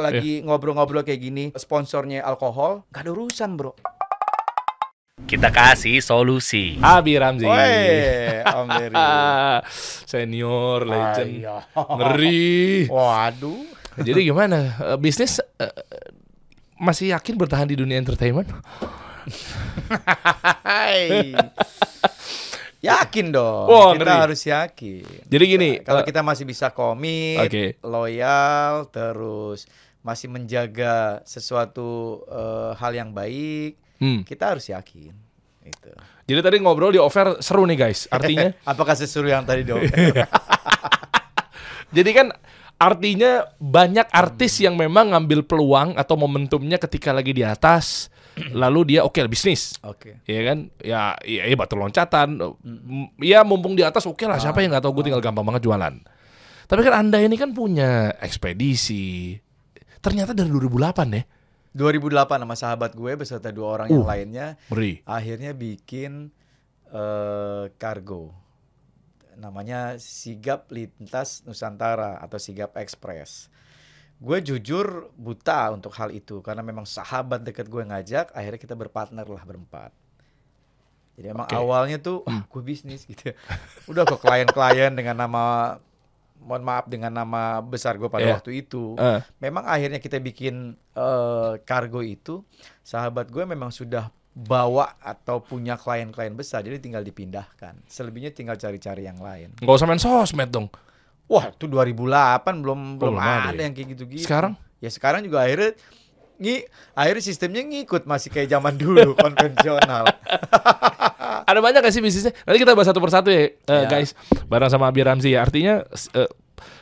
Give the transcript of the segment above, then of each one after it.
lagi ngobrol-ngobrol kayak gini, sponsornya alkohol, gak ada urusan bro. Kita kasih solusi. Abi Ramzi. Woi, Om. Senior legend. Ayo. Ngeri. Waduh. Jadi gimana? Eh, bisnis eh, masih yakin bertahan di dunia entertainment? Yakin dong. Wah, kita ngeri. harus yakin. Jadi gini, Kalau eh, kita masih bisa komit, Oke. loyal, terus masih menjaga sesuatu eh, hal yang baik, Hmm. kita harus yakin. Itu. Jadi tadi ngobrol di offer seru nih guys. Artinya Apakah sesuatu yang tadi dong? Jadi kan artinya banyak artis yang memang ngambil peluang atau momentumnya ketika lagi di atas, lalu dia oke bisnis. Oke. Ya kan, ya, ya, ya batu loncatan, M- ya mumpung di atas oke lah. Siapa yang nggak tahu gue tinggal gampang banget jualan. Tapi kan anda ini kan punya ekspedisi. Ternyata dari 2008 ya, 2008 sama sahabat gue beserta dua orang yang Uh. lainnya Meri. akhirnya bikin kargo namanya Sigap Lintas Nusantara atau Sigap Express. Gue jujur buta untuk hal itu karena memang sahabat dekat gue ngajak, akhirnya kita berpartner lah berempat. Jadi emang Oke. awalnya tuh, ah gue bisnis gitu. Udah ke klien-klien dengan nama, mohon maaf dengan nama besar gue pada Iya. waktu itu. Eh, Memang akhirnya kita bikin eh, kargo itu, sahabat gue memang sudah bawa atau punya klien-klien besar, jadi tinggal dipindahkan. Selebihnya tinggal cari-cari yang lain. nggak usah main sosmed dong. Wah, itu 2008 belum belum belum ada ada ya? yang kayak gitu-gitu. Sekarang? Ya sekarang juga akhirnya ngi akhirnya sistemnya ngikut masih kayak zaman dulu konvensional. Ada banyak gak sih bisnisnya? Nanti kita bahas satu persatu ya, Ya. guys. Bareng sama Abi Ramzi ya. Artinya, eh,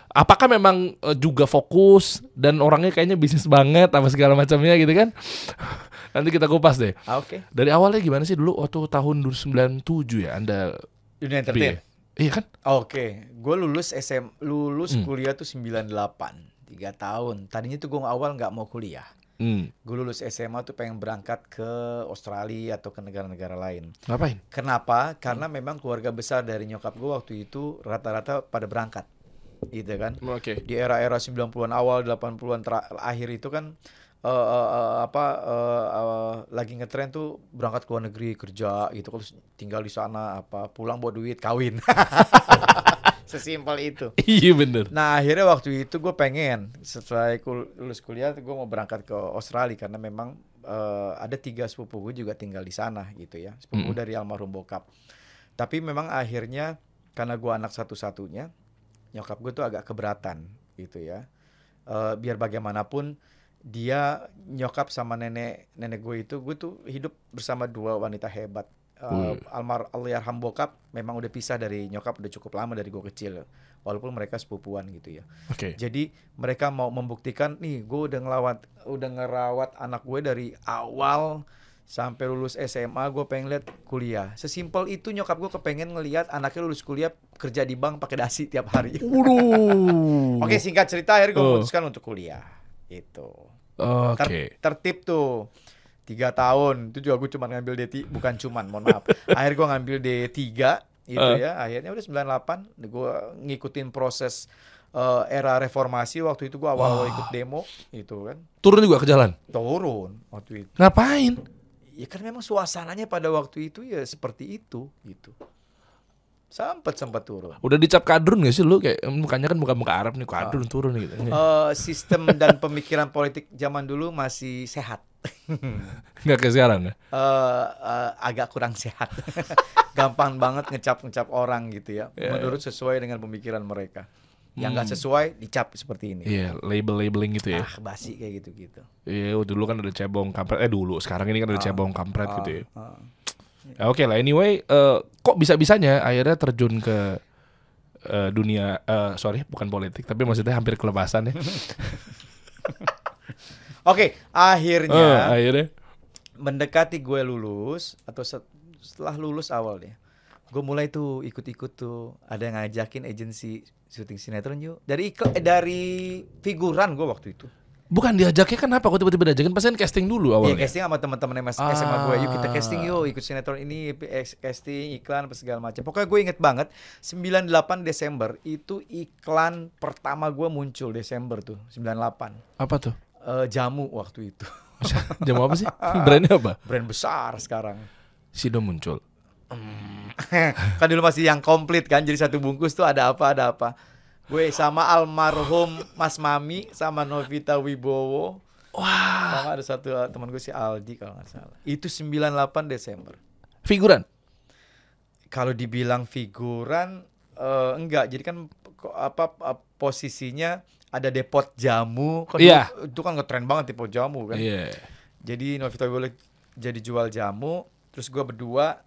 apakah memang eh, juga fokus dan orangnya kayaknya bisnis banget apa segala macamnya gitu kan? Nanti kita kupas deh. Ah, Oke. Dari awalnya gimana sih dulu waktu tahun 97 ya Anda Dunia entertain. Iya kan? Oke, gue lulus SM, lulus Hmm. kuliah tuh 98, tiga tahun. Tadinya tuh gue awal nggak mau kuliah. Hmm. Gue lulus SMA tuh pengen berangkat ke Australia atau ke negara-negara lain. Ngapain? Kenapa? Karena memang keluarga besar dari nyokap gue waktu itu rata-rata pada berangkat. Gitu kan. Oke. Di era-era 90-an awal, 80-an tera- akhir itu kan eh, eh, eh, apa eh, eh, lagi ngetren tuh berangkat ke luar negeri kerja gitu terus tinggal di sana apa pulang buat duit kawin. Sesimpel itu. Iya bener. Nah akhirnya waktu itu gue pengen setelah kul- lulus kuliah gue mau berangkat ke Australia karena memang eh, ada tiga sepupu gue juga tinggal di sana gitu ya sepupu Mm. dari almarhum bokap. Tapi memang akhirnya karena gue anak satu-satunya nyokap gue tuh agak keberatan gitu ya. Eh, biar bagaimanapun dia nyokap sama nenek nenek gue itu gue tuh hidup bersama dua wanita hebat. Eh, Wih. almar almarhum bokap memang udah pisah dari nyokap udah cukup lama dari gue kecil walaupun mereka sepupuan gitu ya. Oke. Jadi mereka mau membuktikan nih gue udah ngelawat udah ngerawat anak gue dari awal sampai lulus SMA gue pengen lihat kuliah. Sesimpel itu nyokap gue kepengen ngelihat anaknya lulus kuliah kerja di bank pakai dasi tiap hari. Oke singkat cerita akhirnya gue Oh. memutuskan untuk kuliah. Itu. Oke. Ter- tertib tuh tiga tahun. Itu juga gue cuma ngambil D bukan cuman mohon maaf. Akhirnya gue ngambil D3 itu Eh. ya. Akhirnya udah 98 gue ngikutin proses eh, era reformasi. Waktu itu gue awal ikut demo itu kan. Turun juga ke jalan. turun waktu itu. Ngapain? ya kan memang suasananya pada waktu itu ya seperti itu gitu. Sempat sempat turun. Udah dicap kadrun gak sih lu? Kayak mukanya kan muka-muka Arab nih kadrun turun gitu. Eh, sistem dan pemikiran politik zaman dulu masih sehat Enggak kayak sekarang ya. eh eh, agak kurang sehat. Gampang banget ngecap-ngecap orang gitu ya. Ya, Menurut sesuai dengan pemikiran mereka. Yang nggak Hmm. sesuai dicap seperti ini. Iya, label-labeling gitu ya. Ah, basi kayak gitu-gitu. Iya, dulu kan ada cebong kampret. Eh dulu, sekarang ini kan ada cebong kampret Ah, gitu ya. ah. Ya, Oke lah, anyway, eh, kok bisa-bisanya akhirnya terjun ke eh, dunia, eh, sorry, bukan politik, tapi maksudnya hampir kelepasan ya. Oke, Eh, akhirnya akhirnya, mendekati gue lulus atau set- setelah lulus awal deh. Gue mulai tuh ikut-ikut tuh ada yang ngajakin agensi syuting sinetron yuk dari iklan eh, dari figuran gue waktu itu. Bukan diajaknya kenapa? Kok tiba-tiba diajakin? Pasti kan casting dulu Iya awalnya. casting sama teman-teman MS SMA gue, yuk kita Ah. casting yuk, ikut sinetron ini, ex- casting iklan apa segala macam. Pokoknya gue inget banget 98 Desember itu iklan pertama gue muncul Desember tuh 98 Apa tuh? Eh, jamu waktu itu Jam apa sih? Brandnya apa? brand besar sekarang. Sido muncul. kan dulu masih yang komplit kan, jadi satu bungkus tuh ada apa ada apa. Gue sama almarhum Mas Mami sama Novita Wibowo. Wah. Sama ada satu eh, teman gue si Aldi kalau nggak salah. Itu 98 Desember. Figuran. kalau dibilang figuran eh, enggak jadi kan apa posisinya ada depot jamu kan Iya. dulu- itu kan ngetren banget depot jamu kan Iya. jadi Novita boleh jadi jual jamu terus gua berdua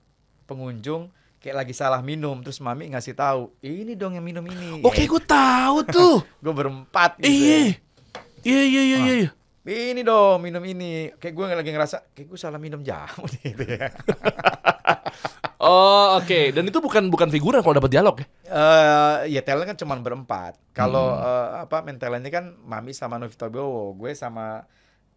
pengunjung kayak lagi salah minum terus mami ngasih tahu ini dong yang minum ini Oke, gue tahu tuh. gue berempat gitu Iya. Iya iya iya iya. iya. ini dong minum ini kayak gue lagi ngerasa kayak gue salah minum jamu gitu ya Oh, oke. Dan itu bukan bukan figuran kalau dapat dialog ya. Eh ya talent kan cuma berempat. Kalau Hmm. eh, apa main talentnya kan Mami sama Novita Bowo, gue sama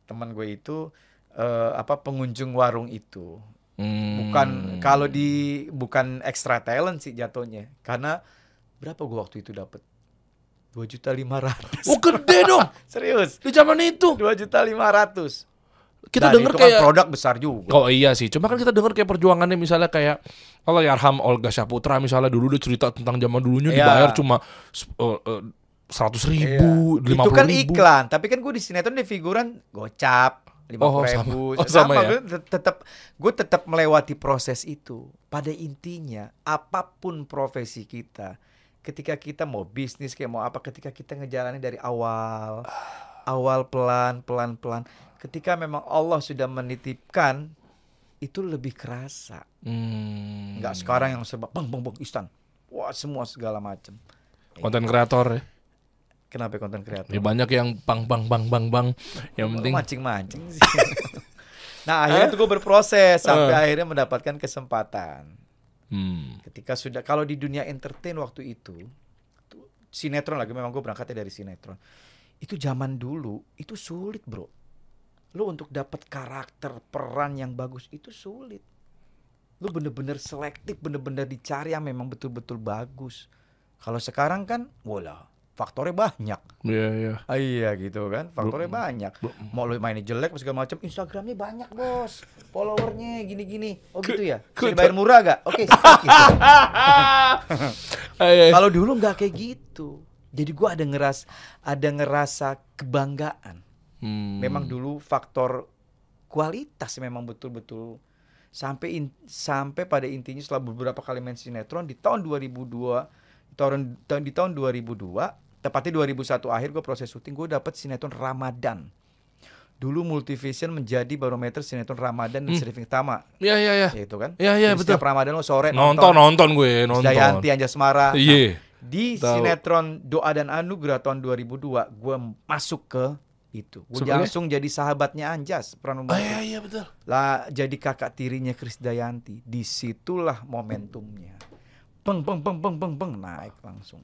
teman gue itu eh, apa pengunjung warung itu. Hmm. Bukan kalau di bukan extra talent sih jatuhnya. Karena berapa gue waktu itu dapat? Dua juta lima ratus. Oh, gede dong. Serius? Di zaman itu. Dua juta lima ratus. Kita Dan denger itu kan kayak produk besar juga. Oh iya sih, cuma kan kita dengar kayak perjuangannya misalnya kayak Allah yarham Olga Saputra misalnya dulu dia cerita tentang zaman dulunya Iya. dibayar cuma seratus ribu, Iya. lima Itu kan ribu. iklan, tapi kan gue di sinetron di figuran gocap lima Oh, puluh sama. ribu, Oh, sama ya? gue tetap gue tetap melewati proses itu. Pada intinya, apa pun profesi kita, ketika kita mau bisnis kayak mau apa, ketika kita ngejalanin dari awal, awal pelan, pelan, pelan, ketika memang Allah sudah menitipkan, itu lebih kerasa. Hmm. Nggak sekarang yang serba bang bang bang instan, wah semua segala macam. Konten kreator ya. Kenapa konten kreator? Ya banyak yang bang bang bang bang bang. Yang penting mancing-mancing sih. nah akhirnya tuh gue berproses sampai Eh. akhirnya mendapatkan kesempatan. hmm. Ketika sudah kalau di dunia entertain waktu itu, tuh, sinetron lagi memang gue berangkatnya dari sinetron. Itu zaman dulu itu sulit bro. Lu untuk dapat karakter peran yang bagus itu sulit. Lu bener-bener selektif, bener-bener dicari yang memang betul-betul bagus. Kalau sekarang kan, wala, faktornya banyak. Iya iya. Ah, iya gitu kan, faktornya Belum- banyak. belum- Mau lu mainnya jelek segala macam, Instagramnya banyak bos, followernya gini-gini. Oh gitu ya? Bisa dibayar murah gak? Oke, gitu. Ayo. Kalau dulu nggak kayak gitu. Jadi gua ada ngeras, ada ngerasa kebanggaan. Hmm. Memang dulu faktor kualitas memang betul-betul sampai in- sampai pada intinya setelah beberapa kali main sinetron di tahun 2002 tahun tahun- di tahun 2002 tepatnya 2001 akhir gue proses syuting gue dapat sinetron Ramadan dulu Multivision menjadi barometer sinetron Ramadan dan Hmm. Serifing Tama Iya iya iya. ya itu kan Iya iya betul. setiap Ramadan lo sore Nonton nonton gue nonton. Dayanti Anjasmara Nah, Iya. di Tahu. sinetron Doa dan Anugerah tahun 2002 gue masuk ke itu gue langsung jadi sahabatnya Anjas Oh Pranumba iya iya betul. lah jadi kakak tirinya Krisdayanti di situlah momentumnya peng peng peng peng peng peng naik langsung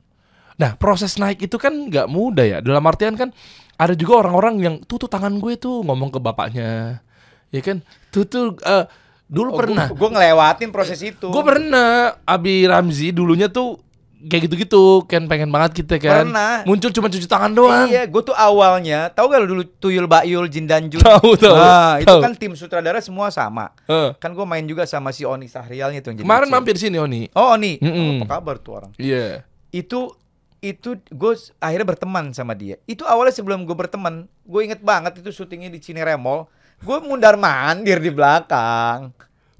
Nah proses naik itu kan nggak mudah ya. Dalam artian kan ada juga orang-orang yang tuh tuh tangan gue tuh ngomong ke bapaknya, ya kan? Tuh tuh eh, dulu pernah. gue ngelewatin proses itu Gue pernah Abi Ramzi dulunya tuh kayak gitu-gitu kan pengen banget kita kan. Pernah. Muncul cuma cuci tangan doang. Iya, gue tuh awalnya tahu gak lu dulu Tuyul Bayul Jin dan Jun? Tahu, tahu, Nah, itu kan tim sutradara semua sama. Eh, Kan gue main juga sama si Oni Sahrialnya tuh yang jadi kemarin kecil. mampir sini Oni. Oh Oni, Mm-mm. Oh, apa kabar tuh orang? Iya. Itu itu gue akhirnya berteman sama dia. Itu awalnya sebelum gue berteman, gue inget banget itu syutingnya di Cineremol. Gue mundar mandir di belakang.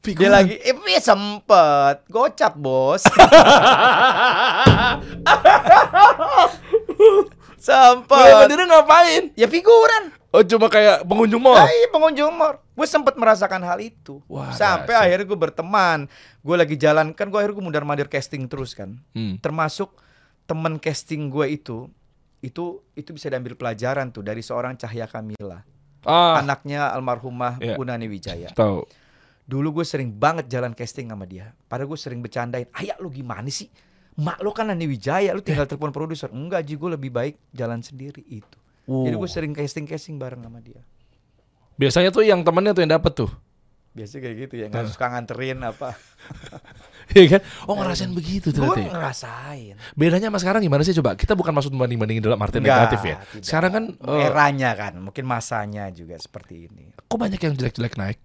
Dia lagi, eh iya sempet, gocap bos. sempet. Boleh mandiri ngapain? Ya figuran. Oh cuma kayak pengunjung mall. Ah, iya pengunjung mall. Gue sempat merasakan hal itu. Wah, Sampai dahsyat. akhirnya gue berteman. Gue lagi jalan kan gue akhirnya gue mundar mandir casting terus kan. Hmm. Termasuk temen casting gue itu itu itu bisa diambil pelajaran tuh dari seorang Cahya Kamila, Ah, anaknya almarhumah Iya. Punani Wijaya. tahu. Dulu gue sering banget jalan casting sama dia. Padahal gue sering bercandain, "Ayah lu gimana sih? Mak lo kan Nani Wijaya, lu tinggal telepon produser." Enggak, Ji, gue lebih baik jalan sendiri itu. Jadi gue sering casting-casting bareng sama dia. Biasanya tuh yang temennya tuh yang dapet tuh. Biasanya kayak gitu ya, nggak suka nganterin apa. Iya kan? Oh ngerasain begitu Gue ternyata. ya? ngerasain. Bedanya sama sekarang gimana sih coba? Kita bukan maksud membanding-bandingin dalam arti Enggak, negatif ya. tidak. Sekarang kan eh, eranya kan, mungkin masanya juga seperti ini. kok banyak yang jelek-jelek naik?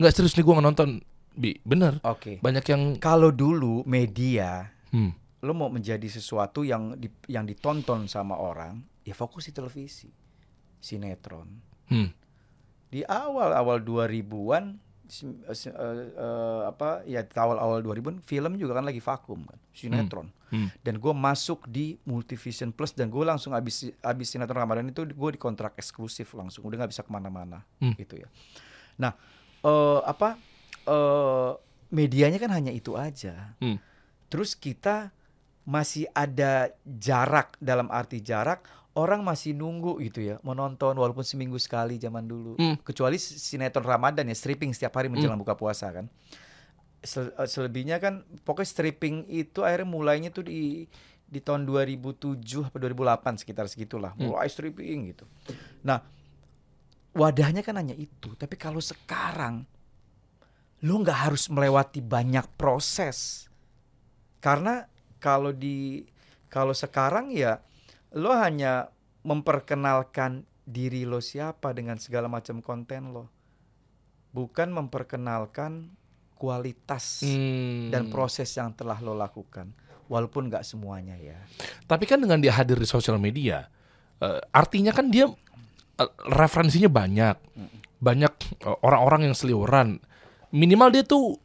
Nggak serius nih gue nonton. Bi, bener. Oke. Banyak yang Kalau dulu media hmm, lo mau menjadi sesuatu yang di, yang ditonton sama orang, ya fokus di televisi, sinetron. hmm, Di awal-awal 2000-an sim- eh, si- eh, eh, apa ya di awal-awal 2000-an film juga kan lagi vakum kan, sinetron. hmm. Dan gue masuk di Multivision Plus dan gue langsung abis abis sinetron Ramadan itu gue dikontrak eksklusif langsung, udah nggak bisa ke mana-mana Hmm. gitu ya. Nah eh, apa eh, medianya kan hanya itu aja. Hmm. Terus kita masih ada jarak dalam arti jarak orang masih nunggu gitu ya menonton walaupun seminggu sekali zaman dulu Hmm. kecuali sinetron Ramadan ya stripping setiap hari menjelang buka puasa kan eh, selebihnya kan pokoknya stripping itu akhirnya mulainya tuh di di tahun 2007 atau 2008 sekitar segitulah mulai stripping gitu nah wadahnya kan hanya itu tapi kalau sekarang lo nggak harus melewati banyak proses. Karena kalau di kalau sekarang ya lo hanya memperkenalkan diri lo siapa dengan segala macam konten lo. Bukan memperkenalkan kualitas Hmm. dan proses yang telah lo lakukan. Walaupun nggak semuanya ya. Tapi kan dengan dia hadir di sosial media, eh, artinya kan dia eh, referensinya banyak, banyak eh, orang-orang yang seliuran. Minimal dia tuh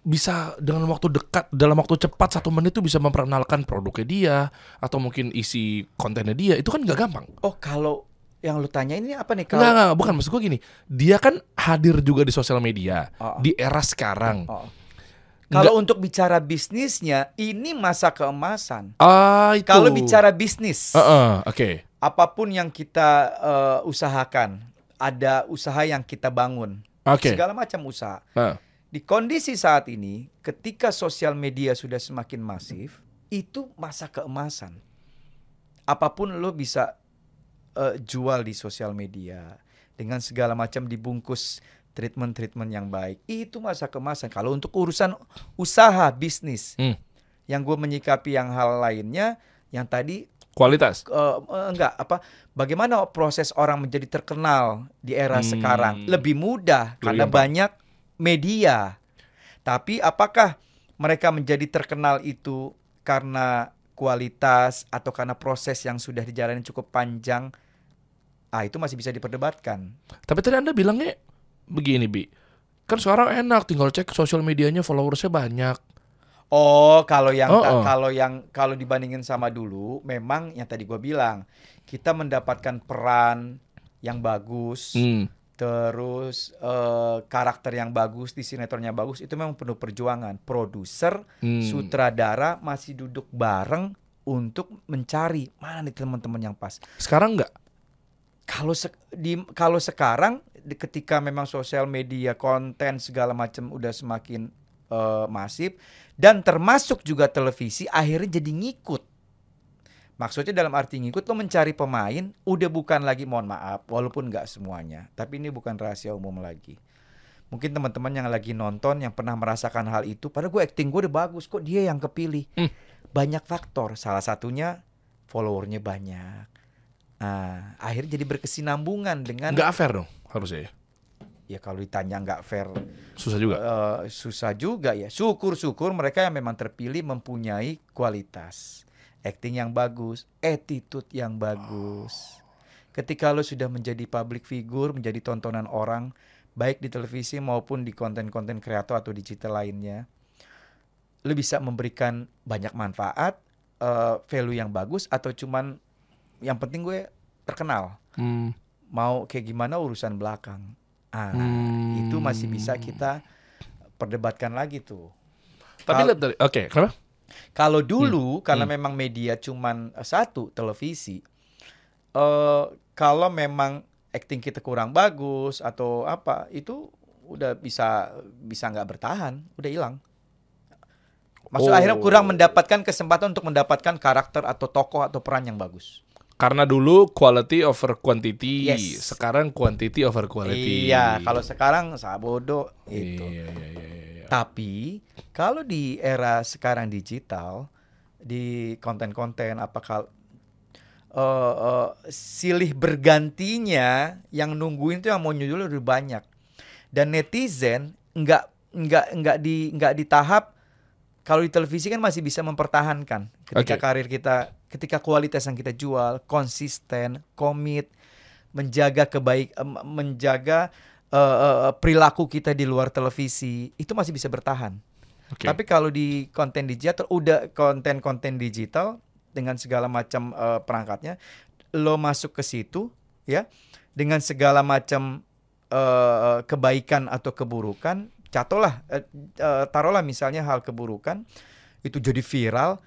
bisa dengan waktu dekat, dalam waktu cepat satu menit tuh bisa memperkenalkan produknya dia atau mungkin isi kontennya dia. Itu kan nggak gampang. oh kalau yang lo tanya ini apa nih kalau enggak, bukan maksud gue gini. Dia kan hadir juga di sosial media Oh. di era sekarang. Oh. kalau untuk bicara bisnisnya ini masa keemasan Ah, itu. kalau bicara bisnis Heeh, oke. Apa pun yang kita eh, usahakan, ada usaha yang kita bangun, Oke. segala macam usaha. Heeh. Di kondisi saat ini, ketika sosial media sudah semakin masif, itu masa keemasan. Apa pun lo bisa eh, jual di sosial media dengan segala macam dibungkus treatment-treatment yang baik. Itu masa keemasan. Kalau untuk urusan usaha bisnis, Hmm. yang gue menyikapi yang hal lainnya, yang tadi Kualitas. eh, eh, enggak apa bagaimana proses orang menjadi terkenal di era Hmm. sekarang lebih mudah Lebih karena gampang. banyak media. Tapi apakah mereka menjadi terkenal itu karena kualitas atau karena proses yang sudah dijalani cukup panjang? Ah, itu masih bisa diperdebatkan. Tapi tadi Anda bilangnya begini, Bi. Kan sekarang enak tinggal cek sosial medianya followersnya banyak. Oh, kalau yang Oh, oh. kalau yang kalau dibandingin sama dulu, memang yang tadi gua bilang, kita mendapatkan peran yang bagus, Hmm. terus eh, karakter yang bagus di sinetronnya bagus itu memang penuh perjuangan. Produser, Hmm. sutradara masih duduk bareng untuk mencari mana nih teman-teman yang pas. Sekarang enggak? Kalau se- di kalau sekarang ketika memang sosial media konten segala macam udah semakin eh, masif dan termasuk juga televisi akhirnya jadi ngikut. Maksudnya dalam arti ngikut lo mencari pemain udah bukan lagi mohon maaf walaupun nggak semuanya tapi ini bukan rahasia umum lagi. Mungkin teman-teman yang lagi nonton yang pernah merasakan hal itu padahal gue acting gue udah bagus kok dia yang kepilih. Hmm. Banyak faktor salah satunya followernya banyak. Nah, akhirnya jadi berkesinambungan dengan Enggak fair dong harusnya ya. Ya kalau ditanya nggak fair Susah juga. eh, susah juga ya. Syukur-syukur mereka yang memang terpilih mempunyai kualitas, acting yang bagus, attitude yang bagus. Ketika lo sudah menjadi public figure, menjadi tontonan orang, baik di televisi maupun di konten-konten kreator atau digital lainnya, lo bisa memberikan banyak manfaat, eh, value yang bagus, atau cuman yang penting gue terkenal. Hmm. Mau kayak gimana urusan belakang. Ah, Hmm. itu masih bisa kita perdebatkan lagi tuh. Tapi Kal- lihat dari oke, kenapa? Kalau Hmm. dulu karena memang media cuman eh, satu televisi, eh kalau memang acting kita kurang bagus atau apa itu udah bisa bisa nggak bertahan, udah hilang. Maksud Oh. akhirnya kurang mendapatkan kesempatan untuk mendapatkan karakter atau tokoh atau peran yang bagus. Karena dulu quality over quantity, Yes. sekarang quantity over quality. Iya, kalau sekarang sabodo itu. Iya, iya, iya, iya, iya. Tapi kalau di era sekarang digital di konten-konten apakah eh, eh, silih bergantinya yang nungguin tuh yang mau nyusul lebih banyak dan netizen nggak nggak nggak di nggak di tahap kalau di televisi kan masih bisa mempertahankan ketika Oke. karir kita ketika kualitas yang kita jual konsisten komit menjaga kebaik menjaga eh, eh, perilaku kita di luar televisi itu masih bisa bertahan Oke. tapi kalau di konten digital udah konten-konten digital dengan segala macam eh, perangkatnya lo masuk ke situ ya dengan segala macam eh, kebaikan atau keburukan catolah eh, taruhlah misalnya hal keburukan itu jadi viral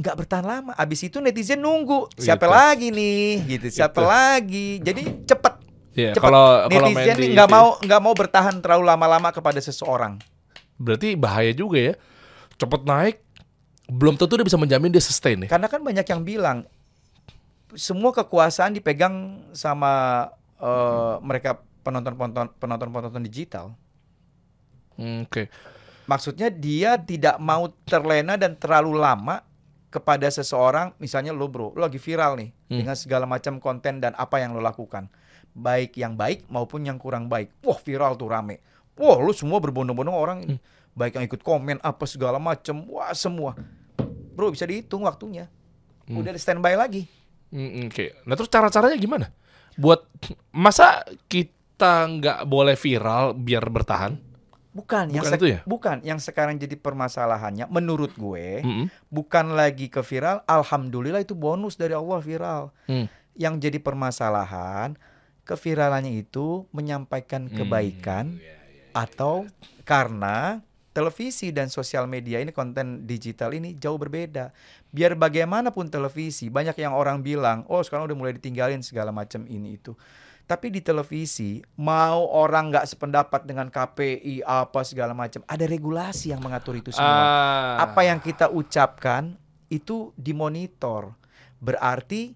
nggak bertahan lama abis itu netizen nunggu siapa Gitu. lagi nih gitu siapa Gitu. lagi jadi cepet Iya, cepet kalau kalau netizen nih nggak ya, mau nggak mau bertahan terlalu lama-lama kepada seseorang berarti bahaya juga ya. Cepet naik belum tentu dia bisa menjamin dia sustain ya. Karena kan banyak yang bilang semua kekuasaan dipegang sama eh, mereka penonton-penonton penonton-penonton digital. Hmm, Oke. Maksudnya dia tidak mau terlena dan terlalu lama kepada seseorang, misalnya lo bro, lo lagi viral nih Hmm. dengan segala macam konten dan apa yang lo lakukan, baik yang baik maupun yang kurang baik. Wah viral tuh rame. Wah lo semua berbondong-bondong orang ini, baik yang ikut komen apa segala macam, wah semua. Bro bisa dihitung waktunya. Udah standby lagi. Hmm, Oke. Nah terus cara-caranya gimana? Buat masa kita nggak boleh viral biar bertahan? Bukan, yang Bukan sek- itu ya? bukan yang sekarang jadi permasalahannya menurut gue Mm-mm. bukan lagi ke viral, alhamdulillah itu bonus dari Allah viral. Hmm. Yang jadi permasalahan keviralannya itu menyampaikan Hmm, kebaikan iya, atau karena televisi dan sosial media ini konten digital ini jauh berbeda. Biar bagaimanapun televisi banyak yang orang bilang, "Oh, sekarang udah mulai ditinggalin segala macam ini itu." Tapi di televisi mau orang nggak sependapat dengan KPI apa segala macam, ada regulasi yang mengatur itu semua. Ah. Apa yang kita ucapkan itu dimonitor. Berarti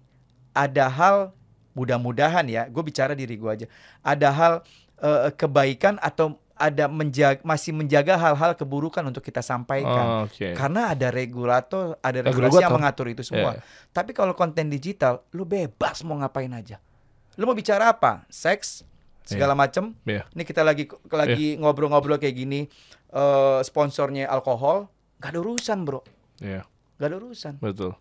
ada hal mudah-mudahan ya, gue bicara diri gue aja. Ada hal eh, kebaikan atau ada menjaga masih menjaga hal-hal keburukan untuk kita sampaikan. Oh, Oke. Karena ada regulator, ada regulasi yang regulator. mengatur itu semua. Iya. Tapi kalau konten digital, lu bebas mau ngapain aja. Lu mau bicara apa? Seks, segala macam. Iya. Ini kita lagi lagi ngobrol-ngobrol kayak gini, eh sponsornya alkohol, gak ada urusan bro, Iya. gak ada urusan. Betul.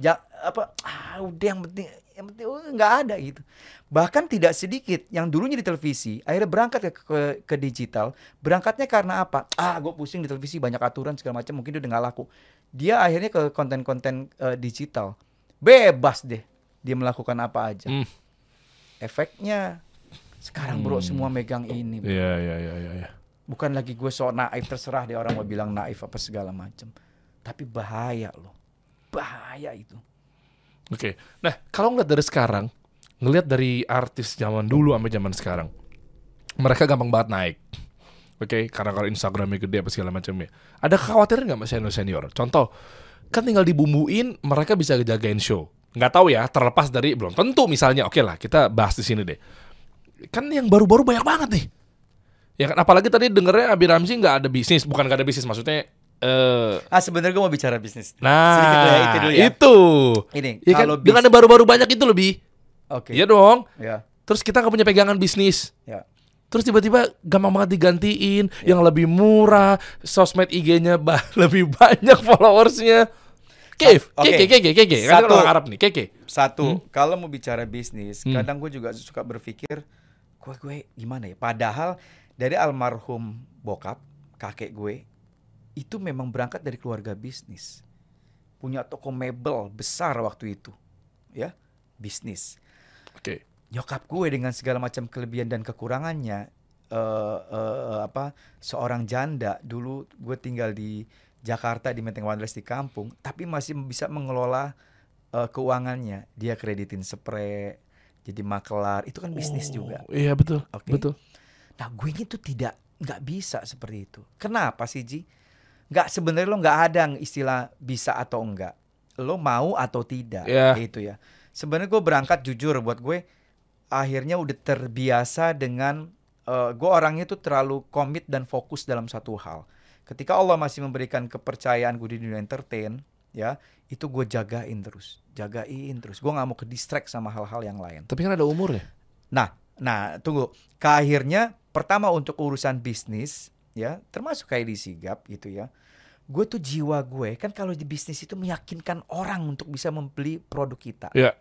Ja, apa? Ah, udah yang penting, yang penting oh, nggak ada gitu. Bahkan tidak sedikit yang dulunya di televisi, akhirnya berangkat ke, ke, ke digital. Berangkatnya karena apa? Ah, gue pusing di televisi banyak aturan segala macam, mungkin dia udah nggak laku. Dia akhirnya ke konten-konten eh, digital, bebas deh dia melakukan apa aja. Hmm. Efeknya sekarang bro semua megang ini. bro. Iya, iya, iya, iya. iya. Bukan lagi gue so naif terserah deh orang mau bilang naif apa segala macam. Tapi bahaya loh, bahaya itu. Oke. Nah, kalau ngeliat dari sekarang, ngelihat dari artis zaman dulu sampai zaman sekarang, mereka gampang banget naik. Oke, karena kalau Instagramnya gede apa segala macamnya. Ada kekhawatiran nggak mas senior senior? Contoh, kan tinggal dibumbuin, mereka bisa jagain show. Nggak tahu ya, terlepas dari belum tentu misalnya. Oke lah, kita bahas di sini deh. Kan yang baru-baru banyak banget nih. Ya kan, apalagi tadi dengernya Abi Ramzi nggak ada bisnis, bukan nggak ada bisnis, maksudnya. eh Ah sebenarnya gue mau bicara bisnis. nah, Sedikit ya, itu dulu ya. itu. Ini Ya kan, kalau bis- dengan yang baru-baru banyak itu lebih. Oke. Iya dong. Ya, Terus kita nggak punya pegangan bisnis. ya. Terus tiba-tiba gampang banget digantiin yang lebih murah, sosmed IG-nya ba- lebih banyak followersnya. Kev, Oke. keke, keke, keke. Satu. orang Arab nih, keke. Satu, kalau mau bicara bisnis, Hmm. kadang gue juga suka berpikir, gue gue gimana ya? Padahal dari almarhum bokap, kakek gue, itu memang berangkat dari keluarga bisnis, punya toko mebel besar waktu itu, ya bisnis. Oke. nyokap gue dengan segala macam kelebihan dan kekurangannya eh eh, apa seorang janda dulu gue tinggal di Jakarta di Menteng Wanderers di kampung tapi masih bisa mengelola eh, keuangannya dia kreditin spray jadi makelar itu kan bisnis juga Oh, Iya betul, Oke. betul. nah gue itu tidak nggak bisa seperti itu kenapa sih Ji nggak sebenarnya lo nggak ada istilah bisa atau enggak lo mau atau tidak Iya. itu ya sebenarnya gue berangkat jujur buat gue akhirnya udah terbiasa dengan eh, gue orangnya tuh terlalu komit dan fokus dalam satu hal. Ketika Allah masih memberikan kepercayaan gue di dunia entertain, ya itu gue jagain terus, jagain terus. Gue nggak mau ke distract sama hal-hal yang lain. Tapi kan ada umur ya. Nah, nah tunggu. Ke akhirnya pertama untuk urusan bisnis, ya termasuk kayak di sigap gitu ya. Gue tuh jiwa gue kan kalau di bisnis itu meyakinkan orang untuk bisa membeli produk kita Iya.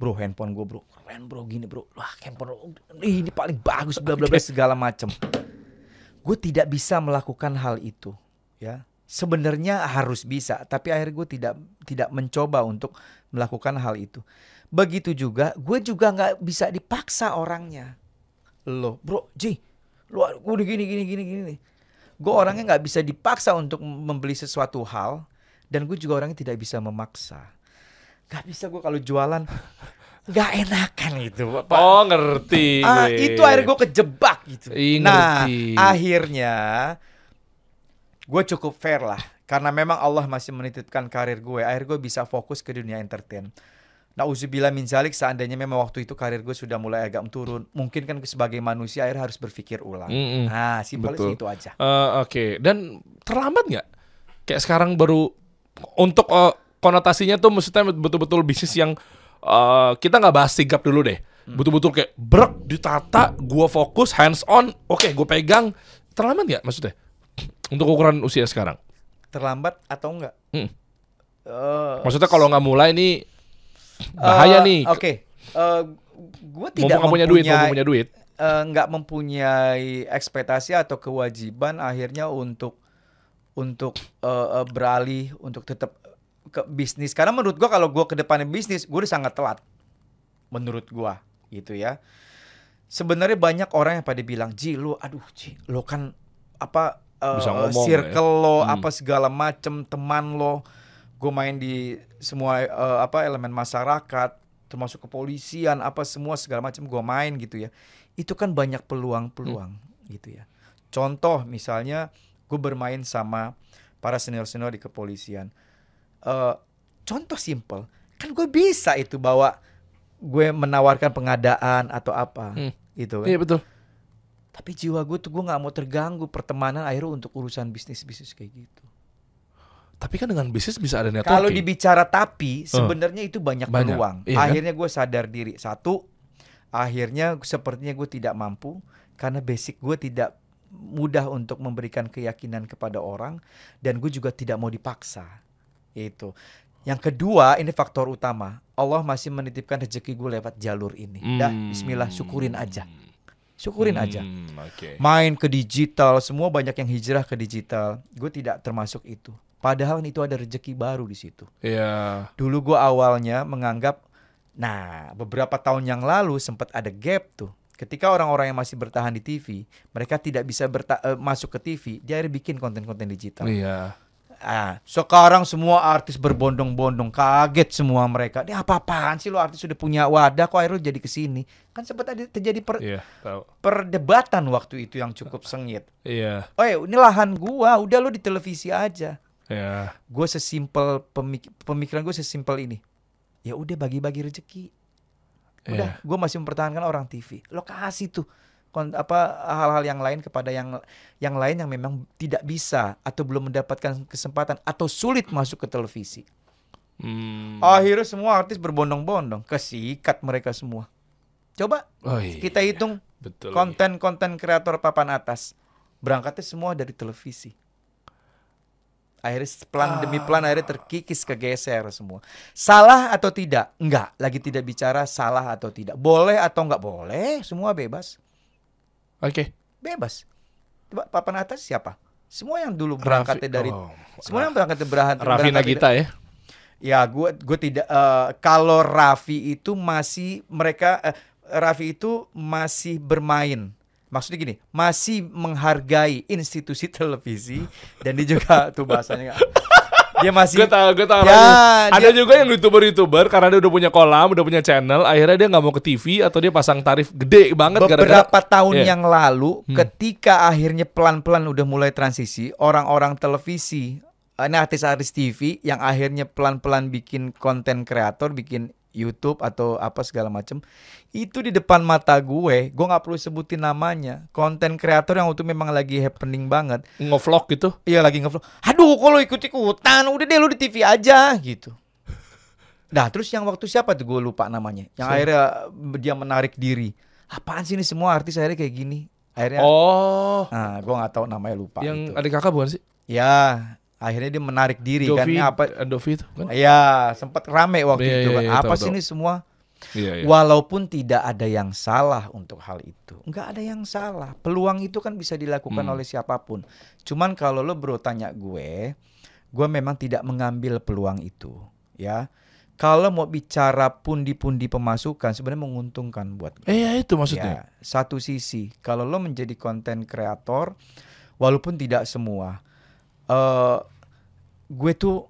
bro handphone gue bro keren bro gini bro wah handphone lo, ini paling bagus bla bla bla segala macem gue tidak bisa melakukan hal itu ya. Sebenarnya harus bisa tapi akhirnya gue tidak tidak mencoba untuk melakukan hal itu. Begitu juga gue juga nggak bisa dipaksa orangnya. Lo bro Ji lo udah gini gini gini gini gue orangnya nggak bisa dipaksa untuk membeli sesuatu hal dan gue juga orangnya tidak bisa memaksa. Gak bisa gue kalau jualan nggak enakan gitu. Pak. Oh ngerti. Ah, gue. itu akhirnya gue kejebak gitu. Ih, nah, ngerti. akhirnya gue cukup fair lah. Karena memang Allah masih menitipkan karir gue. Akhirnya gue bisa fokus ke dunia entertain. Nah, uzubillah min zalik seandainya memang waktu itu karir gue sudah mulai agak turun. Mungkin kan sebagai manusia akhirnya harus berpikir ulang. Mm-mm. Nah, simpelnya sih itu aja. Eh, Oke, dan terlambat nggak? Kayak sekarang baru untuk eh, konotasinya tuh maksudnya betul-betul bisnis yang eh, kita nggak bahas sigap dulu deh. Betul-betul kayak brek ditata, gua fokus hands on, oke gue pegang. Terlambat nggak maksudnya? Untuk ukuran usia sekarang. Terlambat atau enggak? Hmm. Eh, Maksudnya kalau nggak mulai nih bahaya Eh, nih. Oke, Eh, gue tidak Mumpung punya duit, mempunyai- mumpung punya duit. eh, nggak mempunyai ekspektasi atau kewajiban akhirnya untuk untuk eh, eh, beralih untuk tetap ke bisnis. Karena menurut gua kalau gua ke depannya bisnis gue udah sangat telat. Menurut gua gitu ya. Sebenarnya banyak orang yang pada bilang Ji lu aduh Ji lo kan apa Bisa ngomong circle lo Hmm. apa segala macem teman lo. Gue main di semua eh, apa elemen masyarakat termasuk kepolisian apa semua segala macam gue main gitu ya. Itu kan banyak peluang-peluang gitu ya. Contoh misalnya gue bermain sama para senior-senior di kepolisian Eh, contoh simple kan gue bisa itu bawa gue menawarkan pengadaan atau apa Hmm. gitu kan Iya betul. tapi jiwa gue tuh gue nggak mau terganggu pertemanan akhirnya untuk urusan bisnis bisnis kayak gitu Tapi kan dengan bisnis bisa ada networking. Kalau dibicara tapi sebenarnya itu banyak, Banyak, peluang. iya kan? akhirnya gue sadar diri. Satu, akhirnya sepertinya gue tidak mampu karena basic gue tidak mudah untuk memberikan keyakinan kepada orang dan gue juga tidak mau dipaksa. Itu. Yang kedua, ini faktor utama. Allah masih menitipkan rezeki gue lewat jalur ini. Dah, Hmm. bismillah, syukurin aja. Syukurin aja. Hmm, Oke. Main ke digital, semua banyak yang hijrah ke digital. Gue tidak termasuk itu. Padahal itu ada rezeki baru di situ. Iya. Dulu gue awalnya menganggap, nah beberapa tahun yang lalu sempat ada gap tuh. Ketika orang-orang yang masih bertahan di TV, mereka tidak bisa berta- eh, masuk ke TV, dia akhirnya bikin konten-konten digital. Iya. Ah, sekarang semua artis berbondong-bondong, kaget semua mereka. Ini apa-apaan sih lo artis sudah punya wadah, kok akhirnya jadi ke sini? Kan sempat ada terjadi per- Iya, tahu. perdebatan waktu itu yang cukup sengit. Iya. Oh ya, ini lahan gua, udah lo di televisi aja. Iya. Gue sesimpel pemik- pemikiran gue sesimpel ini. Ya udah bagi-bagi rezeki. Udah, Iya. gue masih mempertahankan orang TV. Lo kasih tuh apa hal-hal yang lain kepada yang yang lain yang memang tidak bisa atau belum mendapatkan kesempatan atau sulit masuk ke televisi. Hmm. Akhirnya semua artis berbondong-bondong, kesikat mereka semua. Coba Oh, iya. kita hitung Betul. lagi. konten-konten kreator papan atas berangkatnya semua dari televisi. Akhirnya pelan demi pelan akhirnya terkikis kegeser semua. Salah atau tidak? Enggak. Lagi tidak bicara salah atau tidak. Boleh atau enggak boleh? Semua bebas. Oke. Bebas. Coba papan atas siapa? Semua yang dulu berangkatnya dari oh, semua yang berangkatnya berahan Raffi Nagita ya. Ya, gue gue tidak eh, kalau Raffi itu masih mereka eh, Raffi itu masih bermain. Maksudnya gini, masih menghargai institusi televisi dan dia juga tuh bahasanya dia masih Gue tau, gue tau. Ya. Ada dia- juga yang youtuber-youtuber karena dia udah punya kolam, udah punya channel, akhirnya dia nggak mau ke TV atau dia pasang tarif gede banget gara-gara beberapa tahun Iya. yang lalu Hmm. ketika akhirnya pelan-pelan udah mulai transisi orang-orang televisi ini artis-artis TV yang akhirnya pelan-pelan bikin konten kreator bikin YouTube atau apa segala macem itu di depan mata gue gue nggak perlu sebutin namanya konten kreator yang waktu memang lagi happening banget Ngevlog gitu. Iya lagi ngevlog. Aduh, kalau ikut ikutan, udah deh lu di TV aja gitu. Nah, terus yang waktu siapa tuh gue lupa namanya. Yang Siapa? akhirnya dia menarik diri. Apaan sih ini semua artis akhirnya kayak gini? Akhirnya, Oh, nah, gue nggak tahu namanya lupa. yang itu. adik kakak bukan sih? Ya, akhirnya dia menarik diri kan. Dovi, Ini apa? eh, Dovi itu kan? Ya, sempat rame waktu Iya, itu iya, kan. iya, apa tahu, sih ini semua? Iya, iya. Walaupun tidak ada yang salah untuk hal itu, nggak ada yang salah. Peluang itu kan bisa dilakukan Hmm. oleh siapa pun. Cuman kalau lo bro tanya gue, gue memang tidak mengambil peluang itu, ya. Kalau mau bicara pundi-pundi pemasukan, sebenarnya menguntungkan buat gue. Eh, ya itu maksudnya. Ya, satu sisi, kalau lo menjadi konten kreator, walaupun tidak semua, eh gue tuh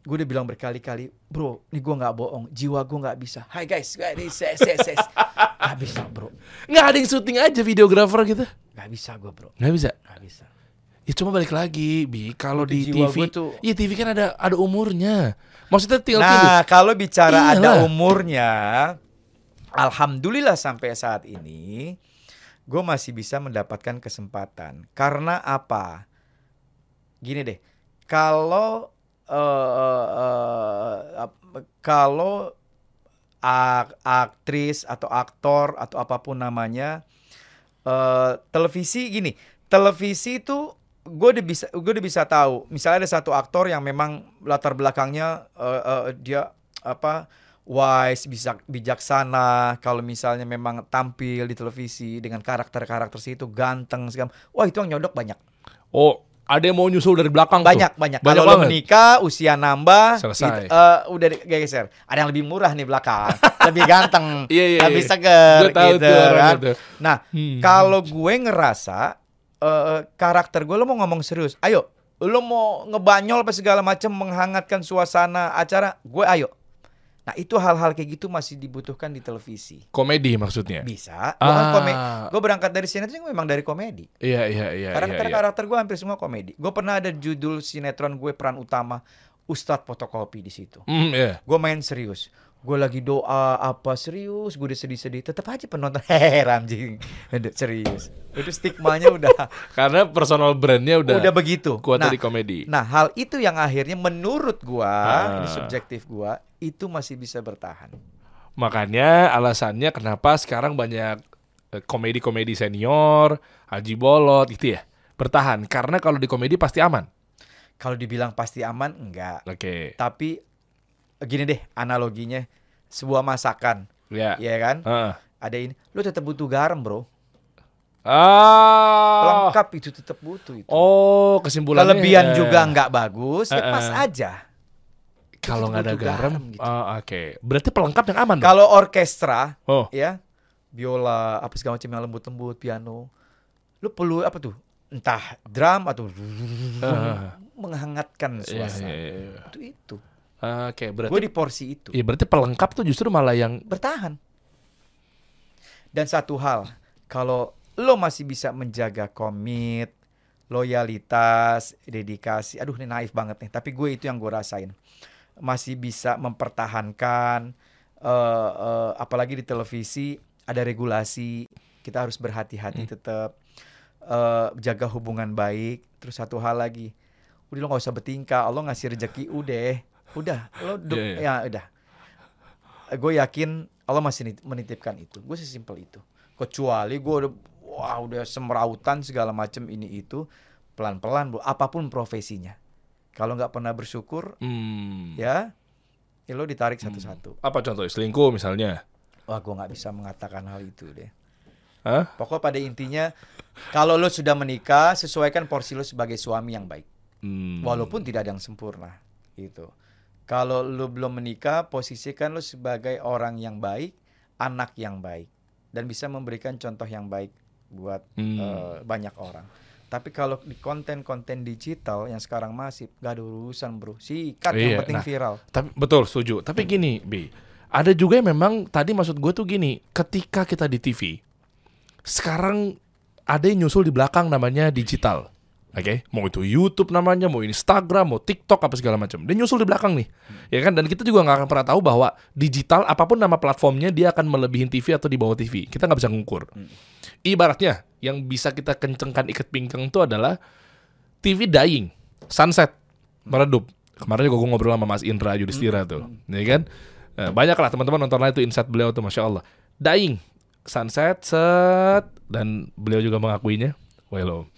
gue udah bilang berkali-kali, bro, ini gue nggak bohong, jiwa gue nggak bisa. Hai guys, guys, ses, ses, ses. Gak bisa bro, Nggak ada yang syuting aja videografer gitu. nggak bisa gue bro, Nggak bisa. nggak bisa. Ya cuma balik lagi, Bi. Kalau di TV, gue tuh- iya TV kan ada ada umurnya. Maksudnya tinggal pilih. Nah, kalau bicara ada Iyalah. umurnya, alhamdulillah sampai saat ini, gue masih bisa mendapatkan kesempatan. Karena apa? Gini deh, kalau eh, eh, ap- kalau ak- aktris atau aktor atau apa pun namanya, eh, televisi gini, televisi itu gue udah bisa gue udah bisa tahu. Misalnya ada satu aktor yang memang latar belakangnya eh, eh, dia apa wise bisa bijaksana. Kalau misalnya memang tampil di televisi dengan karakter-karakter situ ganteng segala wah itu yang nyodok banyak. Oh, ada yang mau nyusul dari belakang tuh. banyak banyak Banyak kalau lo menikah usia nambah Selesai. itu, eh, udah geser ada yang lebih murah nih belakang lebih ganteng Iya, iya, lebih iya. seger Gue tahu gitu tuh kan. itu. nah Hmm. kalau gue ngerasa eh, karakter gue lo mau ngomong serius, ayo. Lo mau ngebanyol apa segala macam menghangatkan suasana acara, gue ayo. Nah itu hal-hal kayak gitu masih dibutuhkan di televisi. Komedi maksudnya. Bisa. Gue kan Ah. komedi. Gue berangkat dari sinetron memang dari komedi. Iya, iya, iya, iya. iya. Karakter-karakter gue hampir semua komedi. Gue pernah ada judul sinetron gue peran utama Ustadz fotokopi di situ. Hmm, iya. Gue main serius. Gue lagi doa apa serius, gue udah sedih-sedih. Tetap aja penonton Ramji Aduh, serius. Itu stigmanya udah Karena personal brandnya udah, udah, begitu. kuat nah, dari komedi. nah, hal itu yang akhirnya menurut gua, Ah. ini subjektif gua, itu masih bisa bertahan. Makanya alasannya kenapa sekarang banyak eh, komedi-komedi senior, Haji Bolot gitu ya. Bertahan karena kalau di komedi pasti aman. Kalau dibilang pasti aman, enggak. Oke. Tapi gini deh analoginya, sebuah masakan, Ya. ya kan? Heeh. Ada ini, lu tetap butuh garam, bro. Ah. Pelengkap itu tetap butuh itu. Oh, kesimpulannya Kelebihan ya. juga nggak bagus, ya Eh, pas eh. aja. Kalau nggak ada garam, garam gitu. oh, oke. Berarti pelengkap yang aman? Kalau orkestra, Oh, ya biola apa segala macam yang lembut-lembut piano lu perlu apa tuh entah drum atau Ah. menghangatkan iya, suasana iya, iya. itu itu Oke, berarti gue di porsi itu. Iya, berarti pelengkap tuh justru malah yang bertahan. Dan satu hal kalau lo masih bisa menjaga komit loyalitas dedikasi aduh ini naif banget nih tapi gue itu yang gue rasain. Masih bisa mempertahankan eh, eh, apalagi di televisi ada regulasi kita harus berhati-hati tetap eh, jaga hubungan baik. Terus satu hal lagi udah lo nggak usah bertingkah Allah ngasih rezeki udah udah lo Iya, iya. ya udah. Gue yakin Allah masih nit- menitipkan itu. Gue sesimpel itu. Kecuali gue udah wah udah semerautan segala macam ini itu pelan-pelan bro apa pun profesinya. Kalau nggak pernah bersyukur hmm, ya ya lo ditarik satu-satu. Apa contoh? Selingkuh misalnya? wah gue nggak bisa mengatakan hal itu deh. Hah? pokok pada intinya kalau lo sudah menikah sesuaikan porsi lo sebagai suami yang baik. Hmm. walaupun tidak ada yang sempurna gitu kalau lo belum menikah posisikan lo sebagai orang yang baik anak yang baik dan bisa memberikan contoh yang baik buat Hmm. eh, banyak orang tapi kalau di konten-konten digital yang sekarang masif gak ada urusan bro sikat yang Iya, penting nah. viral Tapi betul setuju. Tapi gini, B. Ada juga yang memang tadi maksud gue tuh gini, ketika kita di TV, sekarang ada yang nyusul di belakang namanya digital. Oke, mau itu YouTube namanya, mau Instagram, mau TikTok apa segala macam. Dia nyusul di belakang nih, ya kan? Dan kita juga nggak akan pernah tahu bahwa digital apa pun nama platformnya dia akan melebihin TV atau di bawah TV. Kita nggak bisa ngukur. Ibaratnya yang bisa kita kencengkan ikat pinggang itu adalah TV dying, sunset, meredup. Kemarin juga gue ngobrol sama Mas Indra Yudhistira tuh, ya kan? Eh, banyak lah teman-teman nonton lah itu insight beliau tuh, masya Allah. Dying, sunset, set, dan beliau juga mengakuinya. Well,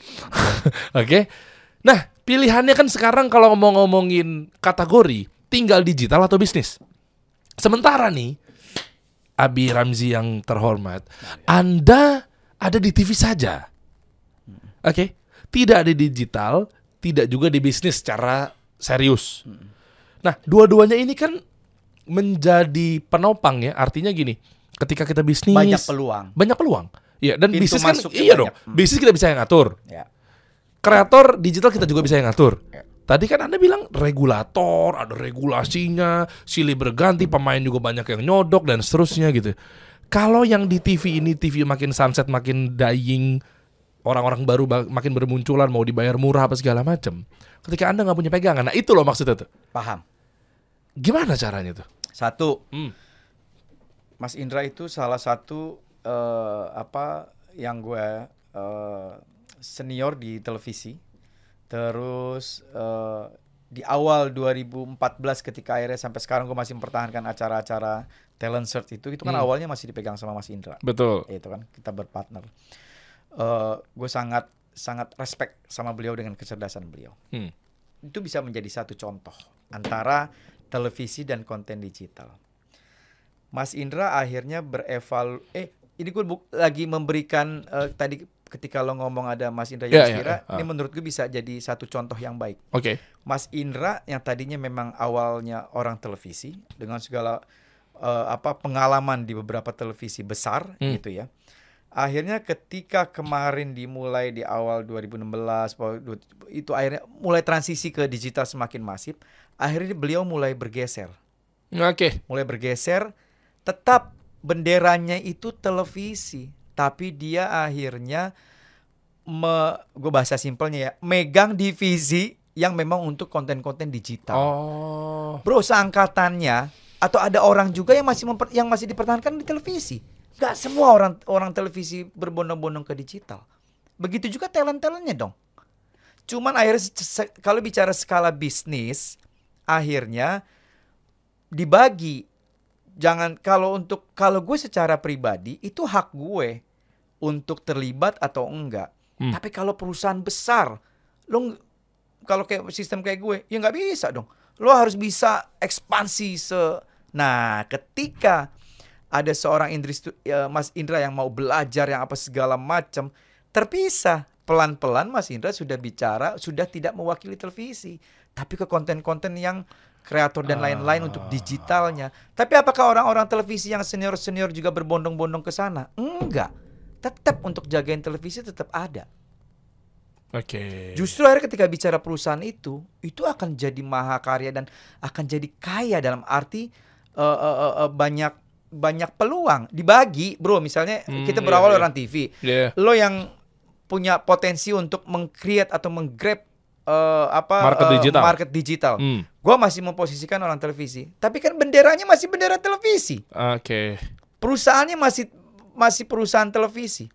Oke. Nah, pilihannya kan sekarang kalau mau ngomongin kategori tinggal digital atau bisnis. Sementara nih, Abi Ramzi yang terhormat, Anda ada di TV saja. Oke. Tidak ada di digital, tidak juga di bisnis secara serius. Nah, dua-duanya ini kan menjadi penopang ya. Artinya gini, ketika kita bisnis Banyak peluang. banyak peluang. Iya, dan Pintu bisnis kan iya dong. Hmm. Bisnis kita bisa yang ngatur. Ya. Kreator digital kita juga bisa yang ngatur. Ya. Tadi kan Anda bilang regulator, ada regulasinya, silih berganti, pemain juga banyak yang nyodok dan seterusnya gitu. Kalau yang di TV ini TV makin sunset, makin dying, orang-orang baru ba- makin bermunculan, mau dibayar murah apa segala macam. Ketika Anda nggak punya pegangan, nah itu loh maksudnya tuh. Paham. Gimana caranya tuh? Satu, Hmm. Mas Indra itu salah satu eh, apa yang gue eh, senior di televisi. Terus eh, di awal 2014 ketika akhirnya sampai sekarang gue masih mempertahankan acara-acara talent search itu, itu kan Hmm. awalnya masih dipegang sama Mas Indra. Betul. itu kan kita berpartner. Eh gue sangat sangat respect sama beliau dengan kecerdasan beliau. Hmm. Itu bisa menjadi satu contoh antara televisi dan konten digital. Mas Indra akhirnya berevalu eh ini gue lagi memberikan eh, tadi ketika lo ngomong ada Mas Indra Ya, ya, Yudhistira, ya, ini ah. menurut gue bisa jadi satu contoh yang baik. Oke. Mas Indra yang tadinya memang awalnya orang televisi dengan segala eh, apa pengalaman di beberapa televisi besar Hmm. gitu ya. Akhirnya ketika kemarin dimulai di awal 2016 bahwa du- itu akhirnya mulai transisi ke digital semakin masif, akhirnya beliau mulai bergeser. Oke. Mulai bergeser tetap benderanya itu televisi, tapi dia akhirnya me, gue bahasa simpelnya ya, megang divisi yang memang untuk konten-konten digital. Oh. Bro, seangkatannya atau ada orang juga yang masih memper- yang masih dipertahankan di televisi. Gak semua orang orang televisi berbondong-bondong ke digital. Begitu juga talent-talentnya dong. Cuman akhirnya kalau bicara skala bisnis, akhirnya dibagi. Jangan kalau untuk kalau gue secara pribadi itu hak gue untuk terlibat atau enggak. Hmm. Tapi kalau perusahaan besar, lo kalau kayak sistem kayak gue, ya nggak bisa dong. Lo harus bisa ekspansi se. Nah, ketika ada seorang Indris, ya, Mas Indra yang mau belajar yang apa segala macam, terpisah. Pelan-pelan Mas Indra sudah bicara, sudah tidak mewakili televisi, tapi ke konten-konten yang kreator dan lain-lain untuk digitalnya. Tapi apakah orang-orang televisi yang senior-senior juga berbondong-bondong ke sana? Enggak. Tetap untuk jagain televisi tetap ada. Oke. Justru akhirnya ketika bicara perusahaan itu, itu akan jadi mahakarya dan akan jadi kaya dalam arti eh, eh, eh, banyak banyak peluang dibagi, bro. Misalnya Hmm, kita iya, berawal iya. orang TV, Iya. lo yang punya potensi untuk meng-create atau meng-grab eh, apa Market eh, digital. market digital. Hmm. Gua masih memposisikan orang televisi, tapi kan benderanya masih bendera televisi. Oke. Perusahaannya masih masih perusahaan televisi.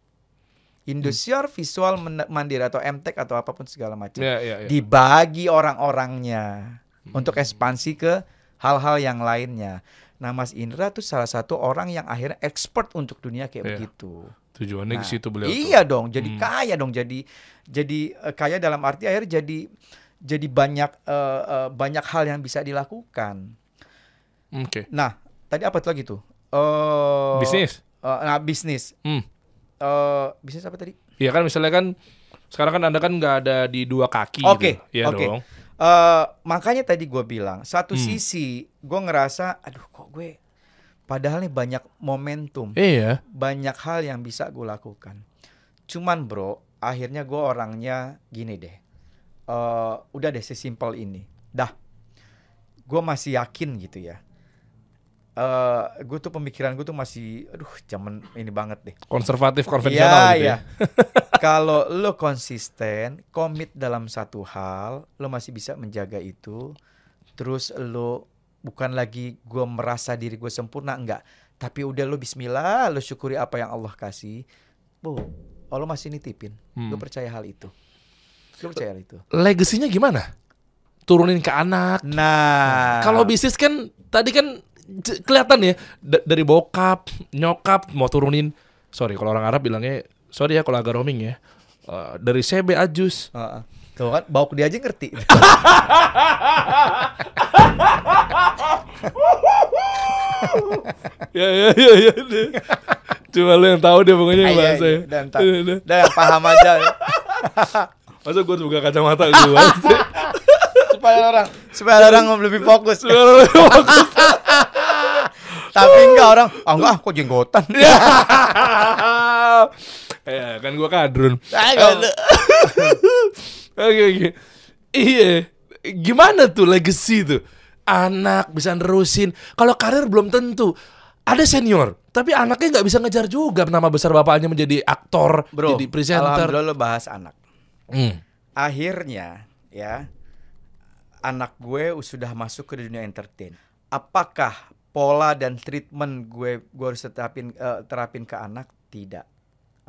Indosiar Visual Men- Mandiri atau MTech atau apa pun segala macam. Ya, ya, ya. Dibagi orang-orangnya untuk ekspansi ke hal-hal yang lainnya. Nah, Mas Indra tuh salah satu orang yang akhirnya expert untuk dunia kayak Iya. begitu. Tujuannya ke Nah, situ beliau. tuh. Iya dong, jadi Hmm. kaya dong, jadi jadi eh, kaya dalam arti akhirnya jadi jadi banyak eh, eh, banyak hal yang bisa dilakukan. Oke. Nah, tadi apa tuh lagi tuh? Eh, Bisnis. eh, nah, bisnis. Hmm. Eh, bisnis apa tadi? Iya kan misalnya kan sekarang kan Anda kan nggak ada di dua kaki Oke, gitu. Iya oke. dong. Eh, makanya tadi gue bilang, satu Hmm. sisi gue ngerasa, aduh kok gue, padahal nih banyak momentum, Iya. banyak hal yang bisa gue lakukan. Cuman bro, akhirnya gue orangnya gini deh, Eh, udah deh sesimpel ini, dah, gue masih yakin gitu ya. eh gue tuh pemikiran gue tuh masih aduh zaman ini banget deh. Konservatif konvensional Iya, gitu iya. ya. Kalau lo konsisten, komit dalam satu hal, lo masih bisa menjaga itu. Terus lo bukan lagi gue merasa diri gue sempurna enggak, tapi udah lo Bismillah, lo syukuri apa yang Allah kasih. Bu, Allah masih nitipin. Hmm. Gue percaya hal itu. Gue percaya hal itu. Legasinya gimana? Turunin ke anak. Nah, Kalau bisnis kan tadi kan kelihatan ya da- dari bokap, nyokap mau turunin. Sorry kalau orang Arab bilangnya sorry ya kalau agak roaming ya. Eh, dari CB Ajus. Heeh. Tuh kan, bau dia aja ngerti. ya ya ya ya. Cuma lu yang tahu deh pokoknya Iya, bahasa. iya, Dan, tak- Iya, dan paham aja. Masa gue buka kacamata gue supaya orang supaya orang lebih fokus. Iya. Tapi enggak orang, ah enggak, kok jenggotan. ya kan gue kadrun. Oke oke. Iya. Gimana tuh legacy tuh? Anak bisa nerusin. Kalau karir belum tentu. Ada senior, tapi anaknya nggak bisa ngejar juga nama besar bapaknya menjadi aktor, Bro, jadi presenter. alhamdulillah lo bahas anak. Hmm. Akhirnya ya anak gue sudah masuk ke dunia entertain. Apakah pola dan treatment gue gue harus terapin eh, terapin ke anak? Tidak.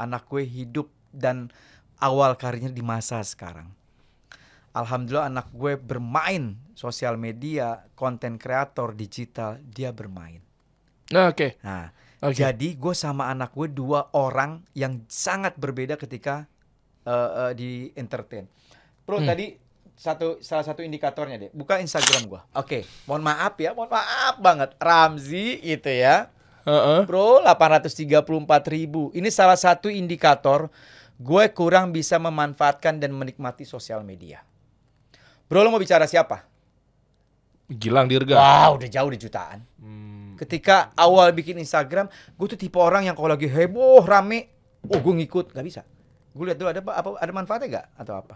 Anak gue hidup dan awal karirnya di masa sekarang. Alhamdulillah anak gue bermain sosial media, konten kreator digital, dia bermain. Nah, Oke. Nah, Oke. jadi gue sama anak gue dua orang yang sangat berbeda ketika eh, eh, di entertain. Bro, Hmm. tadi satu salah satu indikatornya deh. Buka Instagram gua. Oke, mohon maaf ya, mohon maaf banget. Ramzi itu ya. Heeh. Bro, 834 ribu. Ini salah satu indikator gue kurang bisa memanfaatkan dan menikmati sosial media. Bro, lo mau bicara siapa? Gilang Dirga. Wow, udah jauh di jutaan. Hmm. Ketika awal bikin Instagram, gue tuh tipe orang yang kalau lagi heboh, rame, oh gue ngikut, nggak bisa. Gue lihat dulu ada apa, apa ada manfaatnya nggak atau apa.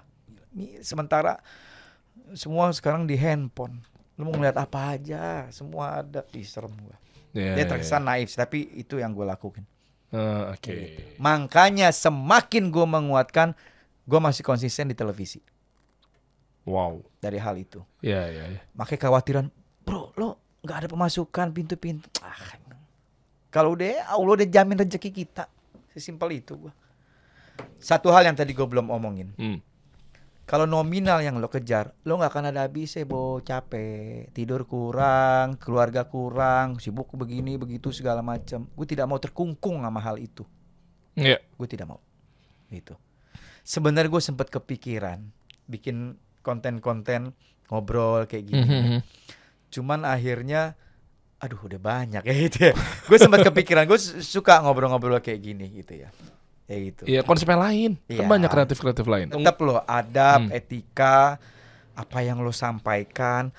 Ini sementara semua sekarang di handphone. Lu mau ngeliat apa aja, semua ada. Ih, serem gue. Ya, Dia ya, terkesan naif, tapi itu yang gue lakukan. ya. Eh, Oke. Makanya semakin gue menguatkan, gue masih konsisten di televisi Wow. dari hal itu. Ya ya ya. Makanya kekhawatiran, bro, lo nggak ada pemasukan pintu-pintu. Ah, kalau udah Allah udah jamin rezeki kita, sesimpel itu gua. Satu hal yang tadi gue belum omongin, Hmm. Kalau nominal yang lo kejar, lo nggak akan ada habisnya, bo capek, tidur kurang, keluarga kurang, sibuk begini begitu segala macam. Gue tidak mau terkungkung sama hal itu, Iya. gue tidak mau. Itu. Sebenarnya gue sempat kepikiran bikin konten-konten ngobrol kayak gini. Mhm. Cuman akhirnya aduh udah banyak ya gitu ya. Gue sempat kepikiran gue suka ngobrol-ngobrol kayak gini gitu ya. Ya gitu. Iya konsepnya lain. Kan Iya. banyak kreatif-kreatif lain. Tetap lo adab, Hmm. etika, apa yang lo sampaikan,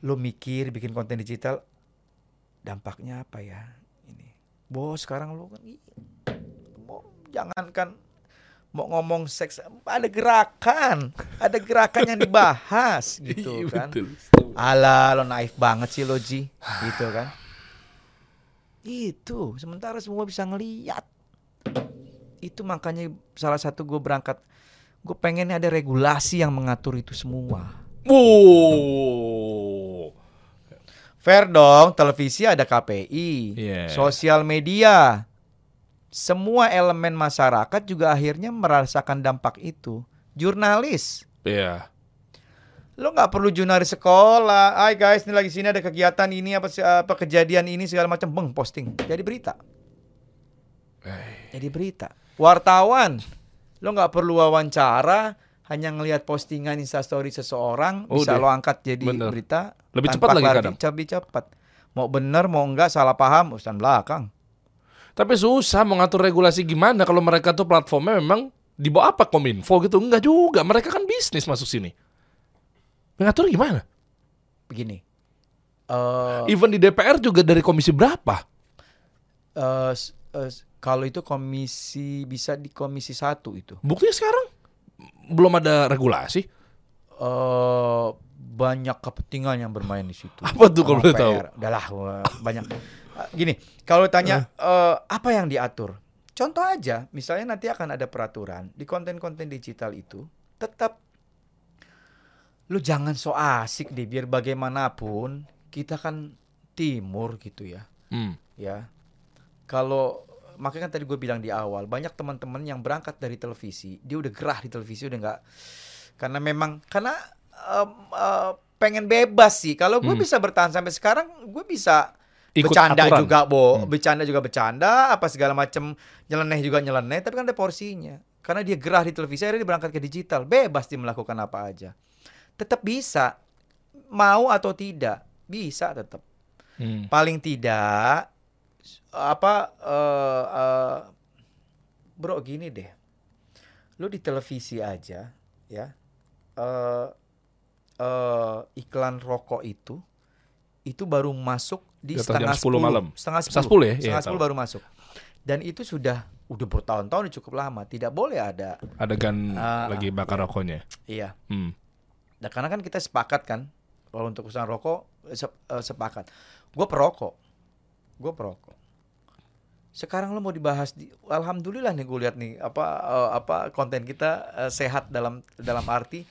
lo mikir bikin konten digital dampaknya apa ya? Ini. Bos sekarang lo kan mau jangankan mau ngomong seks ada gerakan, ada gerakan yang dibahas gitu Iya, kan. betul. Alah lo naif banget sih lo Ji Gitu kan Itu Sementara semua bisa ngeliat Itu makanya salah satu gue berangkat Gue pengennya ada regulasi yang mengatur itu semua Wow. Fair dong Televisi ada KPI Iya. Sosial media Semua elemen masyarakat juga akhirnya merasakan dampak itu Jurnalis Iya. Lo nggak perlu jurnalis sekolah. Hai guys, ini lagi sini ada kegiatan ini apa sih, apa kejadian ini segala macam, beng posting. Jadi berita. Eh, Jadi berita. Wartawan, lo nggak perlu wawancara, hanya ngelihat postingan instastory seseorang Oh, bisa deh. lo angkat jadi Bener. berita. Lebih cepat lagi kadang. Lebih cepat. Mau bener mau enggak salah paham urusan belakang. Tapi susah mengatur regulasi gimana kalau mereka tuh platformnya memang di bawah apa kominfo gitu? Enggak juga. Mereka kan bisnis masuk sini. Mengatur gimana? Begini. Eh Even di DPR juga dari komisi berapa? eh, s- kalau itu komisi bisa di komisi satu itu. Buktinya sekarang belum ada regulasi. eh banyak kepentingan yang bermain di situ. Apa tuh kalau boleh tahu? Udahlah, banyak. Gini, kalau tanya eh, apa yang diatur, contoh aja, misalnya nanti akan ada peraturan di konten-konten digital itu tetap lu jangan so asik deh, biar bagaimanapun kita kan timur gitu ya, Hmm. ya. Kalau makanya kan tadi gue bilang di awal, banyak teman-teman yang berangkat dari televisi, dia udah gerah di televisi udah nggak, karena memang karena em, eh, pengen bebas sih. Kalau gue Hmm. bisa bertahan sampai sekarang, gue bisa Ikut bercanda aturan. juga bo Hmm. bercanda juga bercanda apa segala macam nyeleneh juga nyeleneh tapi kan ada porsinya karena dia gerah di televisi akhirnya dia berangkat ke digital bebas dia melakukan apa aja tetap bisa mau atau tidak bisa tetap Hmm. paling tidak apa eh eh, bro gini deh lu di televisi aja ya eh eh, iklan rokok itu itu baru masuk di setengah 10 malam. setengah Setengah 10 10 ya? Iya, setengah 10 tahu. baru masuk dan itu sudah udah bertahun-tahun cukup lama tidak boleh ada Adegan Ah, lagi bakar rokoknya. iya Hmm. Nah, karena kan kita sepakat kan kalau untuk urusan rokok eh, se- eh, sepakat. Gue perokok, gue perokok. Sekarang lo mau dibahas di, alhamdulillah nih gue lihat nih apa eh, apa konten kita eh, sehat dalam dalam arti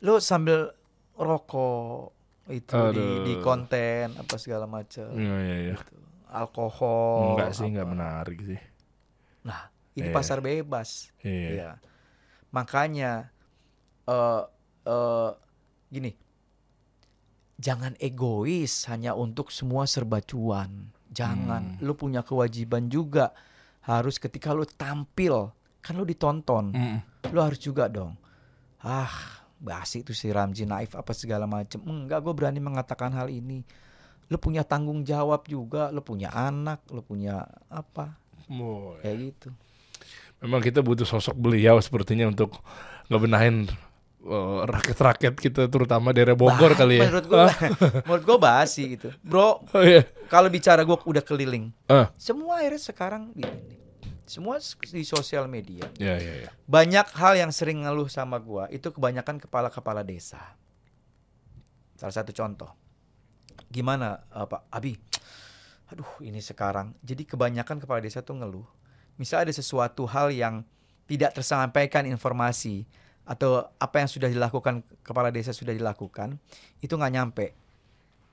lo sambil rokok itu di, di Aduh. konten apa segala macam Iya, iya, iya. alkohol Enggak sih, apa. enggak menarik sih. Nah, ini Iya. pasar bebas. Iya. Iya. Makanya eh eh gini. Jangan egois hanya untuk semua serba cuan. Jangan. Hmm. Lu punya kewajiban juga harus ketika lu tampil kan lu ditonton. Mm. Lu harus juga dong. Ah, basi itu si Ramji Naif apa segala macem. Enggak, gue berani mengatakan hal ini. Lu punya tanggung jawab juga, lu punya anak, lu punya apa? Boy. Kayak gitu. Memang kita butuh sosok beliau sepertinya untuk ngebenahin eh, rakyat-rakyat kita terutama daerah Bogor Bah, kali ya. Menurut gue, menurut gue basi gitu, bro. Oh iya. Kalau bicara gue udah keliling, Ah, semua akhirnya sekarang di semua di sosial media. ya ya ya. Banyak hal yang sering ngeluh sama gue itu kebanyakan kepala-kepala desa. Salah satu contoh, gimana eh, Pak Abi? Aduh, ini sekarang. Jadi kebanyakan kepala desa tuh ngeluh. Misal ada sesuatu hal yang tidak tersampaikan informasi atau apa yang sudah dilakukan kepala desa sudah dilakukan itu nggak nyampe.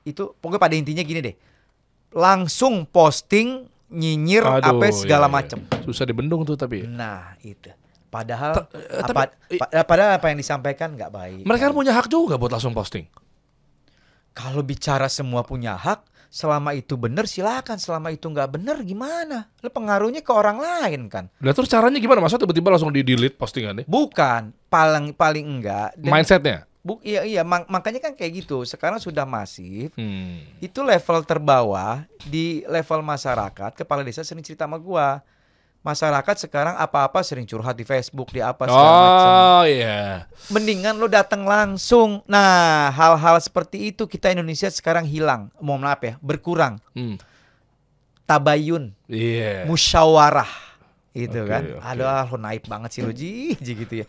Itu pokoknya pada intinya gini deh. Langsung posting nyinyir Aduh, apa segala iya, iya. macem. Susah dibendung tuh tapi. Nah itu. Padahal eh, apa, tapi- pa- padahal apa yang disampaikan nggak baik. Mereka kan punya hak juga buat langsung posting. Kalau bicara semua punya hak, selama itu benar silakan. Selama itu nggak benar gimana? Lo pengaruhnya ke orang lain kan? Lah terus caranya gimana? Masa tiba-tiba langsung di delete postingannya? Bukan paling paling enggak. Dan- Mindsetnya? bu- iya iya mak- makanya kan kayak gitu. Sekarang sudah masif. Hmm. Itu level terbawah di level masyarakat. Kepala desa sering cerita sama gua. Masyarakat sekarang apa-apa sering curhat di Facebook, di apa segala macam. Oh iya. mendingan lo datang langsung. Nah, hal-hal seperti itu kita Indonesia sekarang hilang. Mohon maaf ya, berkurang. Hmm. Tabayun, Iya. musyawarah. Gitu Oke, kan. oke. Aduh, lo naik banget sih lo Ji, gitu ya.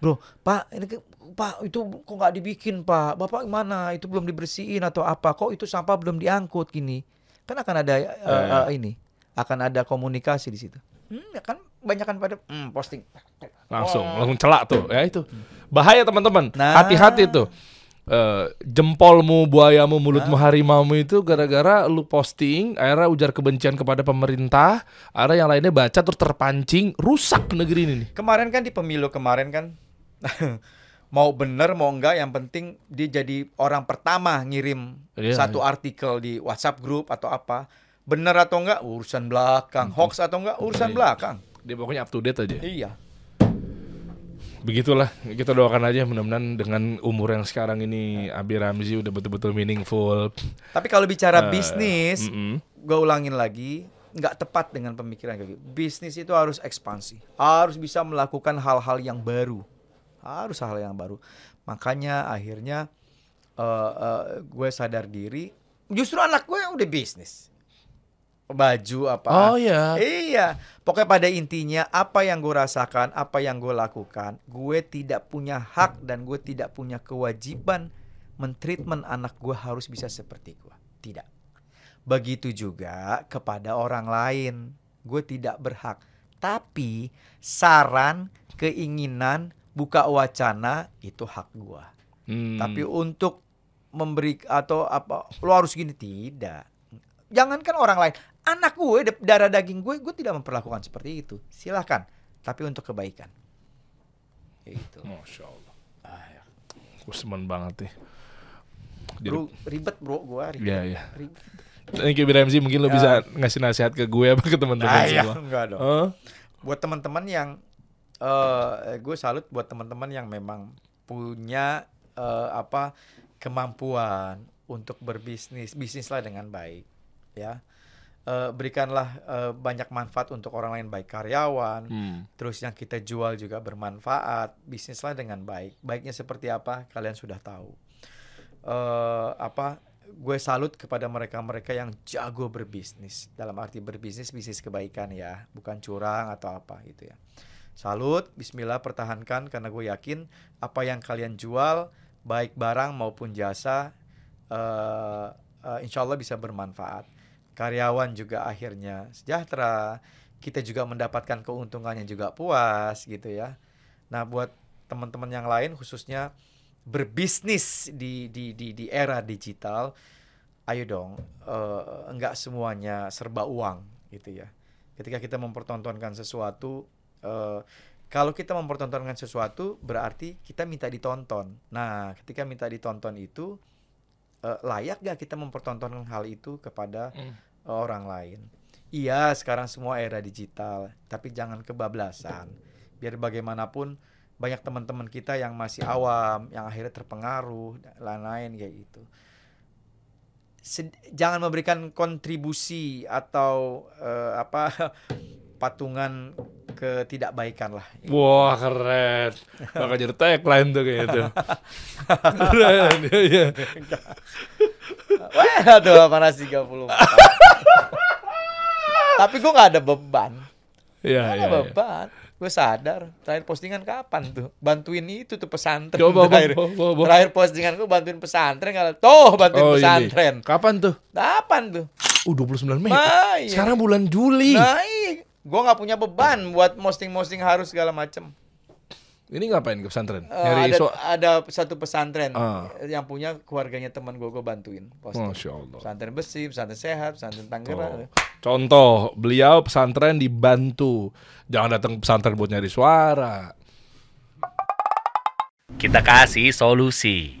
Bro, Pak, ini ke- Pak itu kok nggak dibikin Pak? Bapak gimana? Itu belum dibersihin atau apa? Kok itu sampah belum diangkut gini? Kan akan ada Eh. eh, ini, akan ada komunikasi di situ. Hmm, ya kan banyak kan pada hmm, posting. langsung langsung celak tuh. Ya itu. Bahaya teman-teman. Nah. hati-hati tuh. Eh, jempolmu buayamu mulutmu harimaumu itu gara-gara lu posting akhirnya ujar kebencian kepada pemerintah. Akhirnya yang lainnya baca terus terpancing rusak negeri ini nih. Kemarin kan di pemilu kemarin kan mau bener mau enggak yang penting dia jadi orang pertama ngirim Iya, satu artikel di WhatsApp grup atau apa. Bener atau enggak urusan belakang, hoax atau enggak urusan Iya. belakang. dia pokoknya up to date aja Iya. begitulah kita doakan aja mudah-mudahan dengan umur yang sekarang ini Abi Ramzi udah betul-betul meaningful Tapi kalau bicara Eh, bisnis, mm-mm. gue ulangin lagi, nggak tepat dengan pemikiran kayak gitu. Bisnis itu harus ekspansi, harus bisa melakukan hal-hal yang baru, harus hal yang baru. Makanya akhirnya eh, eh, gue sadar diri, justru anak gue udah bisnis, baju apa. oh ya Iya, pokoknya pada intinya apa yang gue rasakan, apa yang gue lakukan, gue tidak punya hak dan gue tidak punya kewajiban mentreatment anak gue harus bisa seperti gue. Tidak. Begitu juga kepada orang lain. Gue tidak berhak. Tapi saran, keinginan, buka wacana itu hak gue. Hmm. Tapi untuk memberi atau apa lo harus gini tidak. Jangankan orang lain, anak gue darah daging gue, gue tidak memperlakukan seperti itu. Silahkan, tapi untuk kebaikan. Itu. Masya Allah. Ah, ya. Gue semen banget nih. Jadi, Bro, ribet bro gue. Iya, iya. Thank you BMC mungkin lo Ya. bisa ngasih nasihat ke gue apa ke teman-teman Ah, ya, semua. enggak dong. Hah? Buat teman-teman yang eh gue salut buat teman-teman yang memang punya eh, apa kemampuan untuk berbisnis, bisnislah dengan baik, ya. Eh, berikanlah eh, banyak manfaat untuk orang lain baik karyawan, Hmm. terus yang kita jual juga bermanfaat, bisnislah dengan baik. Baiknya seperti apa kalian sudah tahu. eh apa gue salut kepada mereka-mereka yang jago berbisnis dalam arti berbisnis bisnis kebaikan ya bukan curang atau apa gitu ya salut Bismillah pertahankan karena gue yakin apa yang kalian jual baik barang maupun jasa eh eh, insya Allah bisa bermanfaat karyawan juga akhirnya sejahtera. Kita juga mendapatkan keuntungannya juga puas gitu ya. Nah buat teman-teman yang lain khususnya berbisnis di di di di era digital ayo dong eh, enggak semuanya serba uang gitu ya. Ketika kita mempertontonkan sesuatu eh, kalau kita mempertontonkan sesuatu berarti kita minta ditonton. Nah ketika minta ditonton itu eh, layak gak kita mempertontonkan hal itu kepada Hmm. Orang lain iya sekarang semua era digital tapi jangan kebablasan biar bagaimanapun banyak teman-teman kita yang masih awam, yang akhirnya terpengaruh, dan lain-lain kayak gitu. Sed- jangan memberikan kontribusi atau eh, apa patungan ketidakbaikan lah. Wah keren. Bakal jadi tagline tuh kayak itu. keren. Iya. Wah, tuh panas 34. Tapi gue nggak ada beban. Iya, iya. ada iya. beban. Gue sadar. Terakhir postingan kapan tuh? Bantuin itu tuh pesantren. Coba, terakhir, Bawa, bawa, bawa. terakhir postingan gue bantuin pesantren. Kalau tuh bantuin Oh, ini. pesantren. Kapan tuh? Kapan tuh? Uh, 29 Mei. Nah, iya. Sekarang bulan Juli. Nah, gue nggak punya beban buat posting-posting harus segala macem. Ini ngapain ke pesantren? Nyari ada, so ada satu pesantren Ah. yang punya keluarganya teman gue, gue bantuin. Masya Allah. Pesantren besi, pesantren sehat, pesantren Tangerang. Tuh. Contoh, beliau pesantren dibantu. Jangan datang ke pesantren buat nyari suara. Kita kasih solusi.